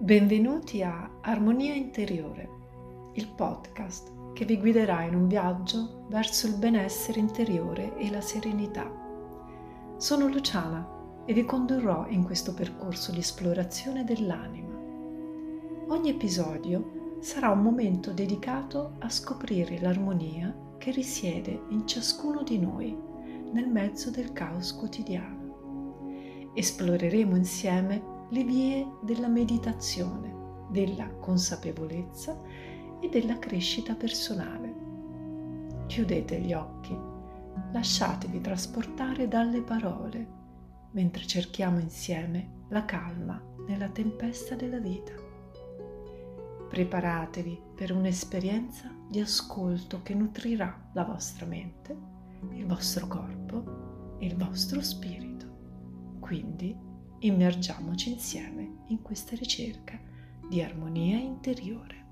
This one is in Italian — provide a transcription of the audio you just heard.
Benvenuti a Armonia Interiore, il podcast che vi guiderà in un viaggio verso il benessere interiore e la serenità. Sono Luciana e vi condurrò in questo percorso di esplorazione dell'anima. Ogni episodio sarà un momento dedicato a scoprire l'armonia che risiede in ciascuno di noi nel mezzo del caos quotidiano. Esploreremo insieme le vie della meditazione, della consapevolezza e della crescita personale. Chiudete gli occhi, lasciatevi trasportare dalle parole mentre cerchiamo insieme la calma nella tempesta della vita. Preparatevi per un'esperienza di ascolto che nutrirà la vostra mente, il vostro corpo e il vostro spirito. Quindi immergiamoci insieme in questa ricerca di armonia interiore.